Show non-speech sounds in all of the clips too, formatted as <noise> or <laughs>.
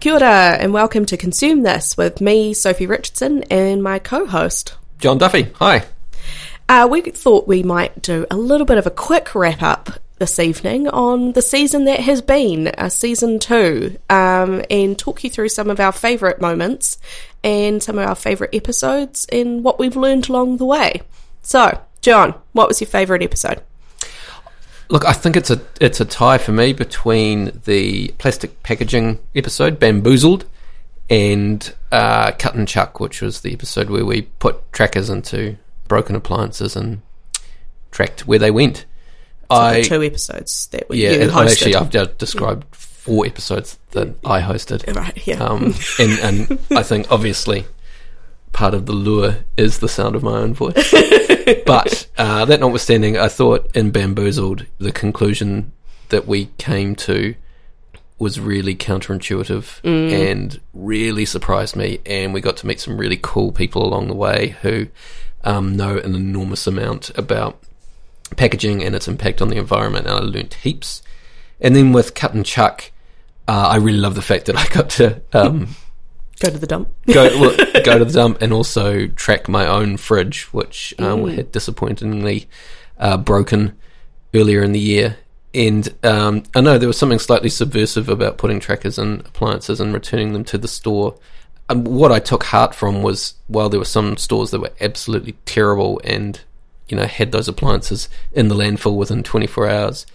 Kia ora, and welcome to Consume This with me, Sophie Richardson, and my co host. John Duffy, hi. Uh, we thought we might do a little bit of a quick wrap up this evening on the season that has been, uh, season two, um, and talk you through some of our favourite moments and some of our favourite episodes and what we've learned along the way. So, John, what was your favourite episode? Look, I think it's a it's a tie for me between the plastic packaging episode, Bamboozled, and uh, Cut and Chuck, which was the episode where we put trackers into broken appliances and tracked where they went. So the I two episodes that we yeah, you hosted. actually I've just described four episodes that I hosted. right, yeah. Um, and, and I think obviously part of the lure is the sound of my own voice. <laughs> but uh, that notwithstanding, I thought in Bamboozled, the conclusion that we came to was really counterintuitive and really surprised me. And we got to meet some really cool people along the way who um, know an enormous amount about packaging and its impact on the environment. And I learnt heaps. And then with Cut and Chuck, uh, I really love the fact that I got to um, Go to the dump. <laughs> go well, <laughs> go to the dump and also track my own fridge, which um, had disappointingly uh, broken earlier in the year. And um, I know there was something slightly subversive about putting trackers in appliances and returning them to the store. Um, what I took heart from was while there were some stores that were absolutely terrible and you know had those appliances in the landfill within 24 hours,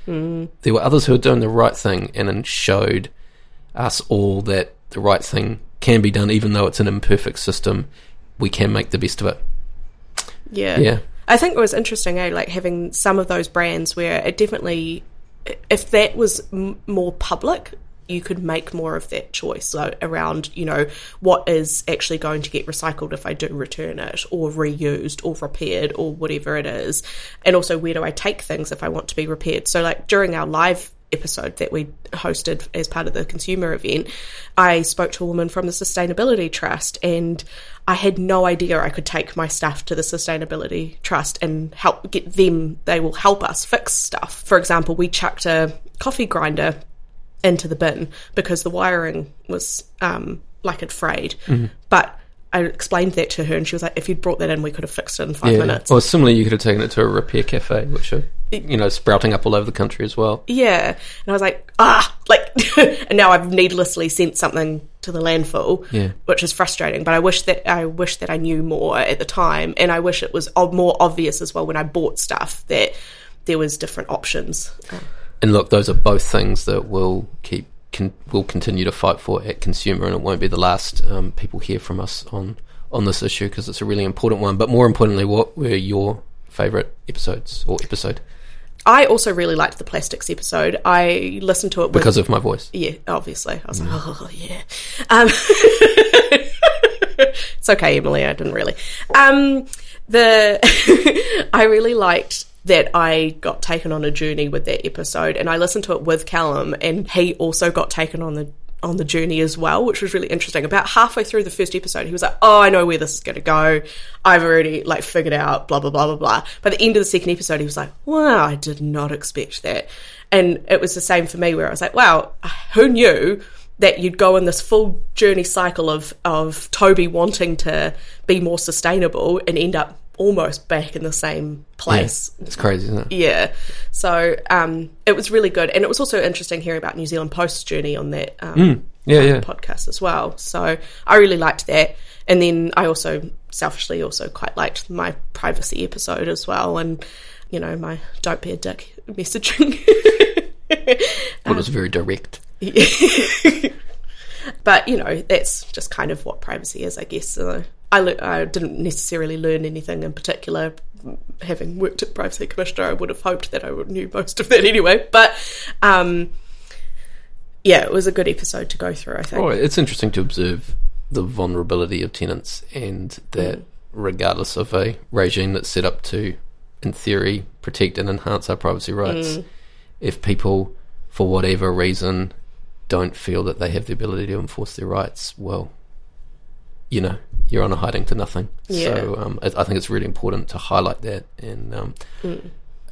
there were others who were doing the right thing and then showed us all that the right thing can be done, even though it's an imperfect system. We can make the best of it. Yeah. Yeah. I think it was interesting, eh? Like having some of those brands where it definitely, if that was m- more public, you could make more of that choice so around, you know, what is actually going to get recycled if I do return it, or reused, or repaired, or whatever it is. And also, where do I take things if I want to be repaired? So, like during our live episode that we hosted as part of the consumer event, I spoke to a woman from the Sustainability Trust and I had no idea I could take my stuff to the Sustainability Trust and help get them, they will help us fix stuff. For example, we chucked a coffee grinder into the bin because the wiring was um, like it frayed. But I explained that to her and she was like, if you'd brought that in, we could have fixed it in five minutes. Or similarly, you could have taken it to a repair cafe, which are you know sprouting up all over the country as well. Yeah. And I was like, ah, like, <laughs> and now I've needlessly sent something to the landfill, Yeah. which is frustrating. But I wish that I wish that I knew more at the time, and I wish it was more obvious as well when I bought stuff that there was different options. And look, those are both things that we'll keep can will continue to fight for at consumer, and it won't be the last um, people hear from us on on this issue because it's a really important one. But more importantly, what were your favourite episodes or episode I also really liked the plastics episode. I listened to it with, because of my voice? yeah, obviously. I was like, <laughs> oh yeah. Um, <laughs> it's okay, Emily. I didn't really. Um, the <laughs> I really liked that I got taken on a journey with that episode, and I listened to it with Callum, and he also got taken on the on the journey as well, which was really interesting. About halfway through the first episode, he was like, "Oh, I know where this is going to go. I've already like figured out blah blah blah blah blah." By the end of the second episode, he was like, "Wow, I did not expect that." And it was the same for me, where I was like, "Wow, who knew?" that you'd go in this full journey cycle of of Toby wanting to be more sustainable and end up almost back in the same place. It's crazy, isn't it? Yeah. So um, it was really good, and it was also interesting hearing about New Zealand Post's journey on that um, Yeah, uh, yeah. podcast as well. So I really liked that, and then I also selfishly also quite liked my privacy episode as well, and you know my don't be a dick messaging. <laughs> It was very direct. Yeah. <laughs> but you know that's just kind of what privacy is, I guess. So I le- I didn't necessarily learn anything in particular. Having worked at privacy commissioner, I would have hoped that I would knew most of that anyway. But um, yeah, it was a good episode to go through. I think. Oh, it's interesting to observe the vulnerability of tenants and that regardless of a regime that's set up to, in theory, protect and enhance our privacy rights, if people, for whatever reason, don't feel that they have the ability to enforce their rights, well, you know, you're on a hiding to nothing. Yeah. So um, I, I think it's really important to highlight that and um,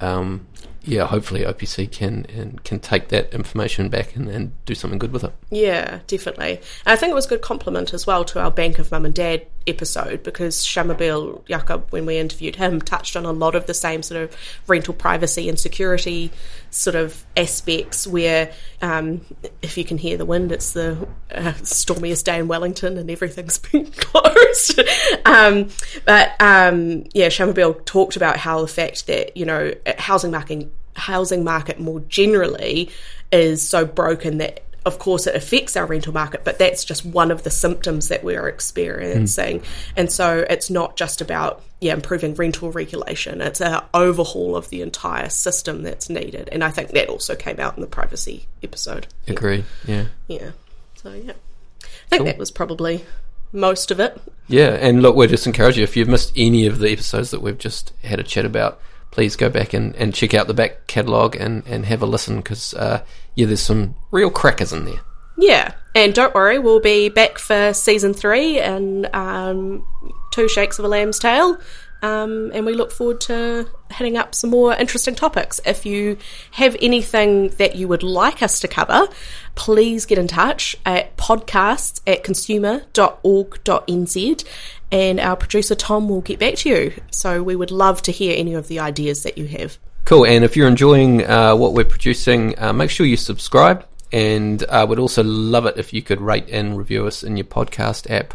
um, yeah, hopefully OPC can and can take that information back and, and do something good with it. Yeah, definitely. And I think it was a good compliment as well to our Bank of Mum and Dad episode because Shamubeel Eaqub, when we interviewed him, touched on a lot of the same sort of rental privacy and security sort of aspects where, um, if you can hear the wind, it's the uh, stormiest day in Wellington and everything's <laughs> been closed. <laughs> um, but um, yeah, Shamabil talked about how the fact that, you know, housing market, housing market more generally is so broken that of course it affects our rental market, but that's just one of the symptoms that we're experiencing. Mm. And so it's not just about yeah improving rental regulation; it's an overhaul of the entire system that's needed. And I think that also came out in the privacy episode. Agree. Yeah. Yeah. So yeah, I think cool. that was probably most of it. Yeah, and look, we're just encourage you if you've missed any of the episodes that we've just had a chat about please go back and, and check out the back catalogue and, and have a listen because, uh, yeah, there's some real crackers in there. Yeah, and don't worry, we'll be back for season three and um, two shakes of a lamb's tail. Um, and we look forward to hitting up some more interesting topics. If you have anything that you would like us to cover, please get in touch at podcasts at consumer.org.nz and our producer Tom will get back to you. So we would love to hear any of the ideas that you have. Cool. And if you're enjoying uh, what we're producing, uh, make sure you subscribe. And I uh, would also love it if you could rate and review us in your podcast app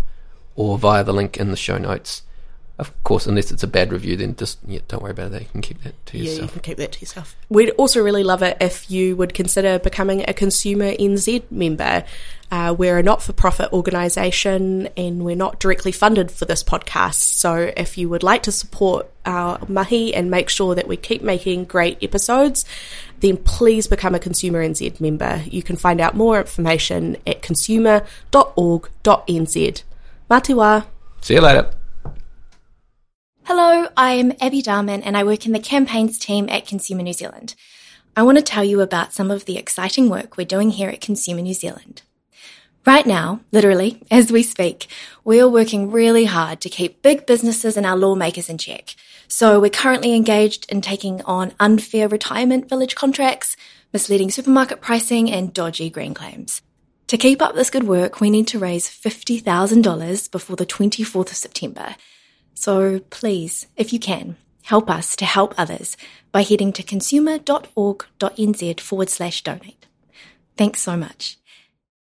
or via the link in the show notes. Of course, unless it's a bad review, then just yeah, don't worry about that. You can keep that to yourself. Yeah, you can keep that to yourself. We'd also really love it if you would consider becoming a Consumer NZ member. Uh, we're a not-for-profit organisation, and we're not directly funded for this podcast. So, if you would like to support our mahi and make sure that we keep making great episodes, then please become a Consumer NZ member. You can find out more information at consumer.org.nz. Mā te wā. See you later. Hello, I'm Abby Darman and I work in the campaigns team at Consumer New Zealand. I want to tell you about some of the exciting work we're doing here at Consumer New Zealand. Right now, literally, <laughs> as we speak, we are working really hard to keep big businesses and our lawmakers in check. So we're currently engaged in taking on unfair retirement village contracts, misleading supermarket pricing, and dodgy green claims. To keep up this good work, we need to raise $50,000 before the 24th of September. So please, if you can, help us to help others by heading to consumer.org.nz forward slash donate. Thanks so much.